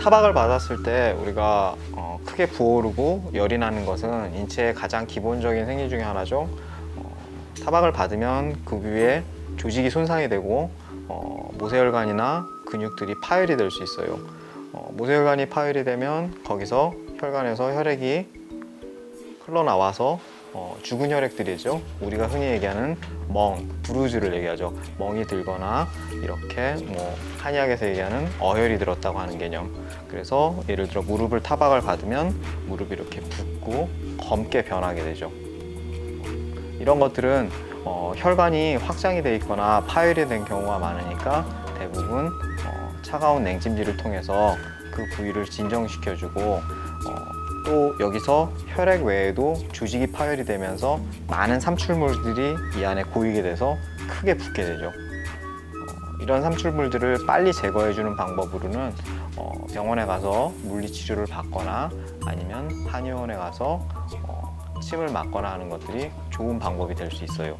타박을 받았을 때 우리가 어, 크게 부어오르고 열이 나는 것은 인체의 가장 기본적인 생리 중에 하나죠. 어, 타박을 받으면 그 위에 조직이 손상이 되고 어, 모세혈관이나 근육들이 파열이 될 수 있어요. 어, 모세혈관이 파열이 되면 거기서 혈관에서 혈액이 흘러나와서 어, 죽은 혈액들이죠. 우리가 흔히 얘기하는 멍, 부르즈를 얘기하죠. 멍이 들거나 이렇게 뭐 한의학에서 얘기하는 어혈이 들었다고 하는 개념. 그래서 예를 들어 무릎을 타박을 받으면 무릎이 이렇게 붓고 검게 변하게 되죠. 이런 것들은 어, 혈관이 확장이 돼 있거나 파열이 된 경우가 많으니까 대부분 어, 차가운 냉찜질을 통해서 그 부위를 진정시켜주고 어, 또 여기서 혈액 외에도 조직이 파열이 되면서 많은 삼출물들이 이 안에 고이게 돼서 크게 붓게 되죠. 어, 이런 삼출물들을 빨리 제거해주는 방법으로는 어, 병원에 가서 물리치료를 받거나 아니면 한의원에 가서 어, 침을 맞거나 하는 것들이 좋은 방법이 될 수 있어요.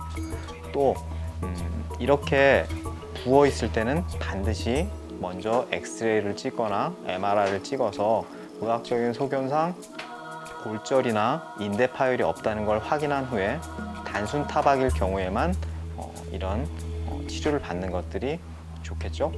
또 음, 이렇게 부어 있을 때는 반드시 먼저 엑스레이를 찍거나 MRI를 찍어서 의학적인 소견상 골절이나 인대 파열이 없다는 걸 확인한 후에 단순 타박일 경우에만 어, 이런 어, 치료를 받는 것들이 좋겠죠.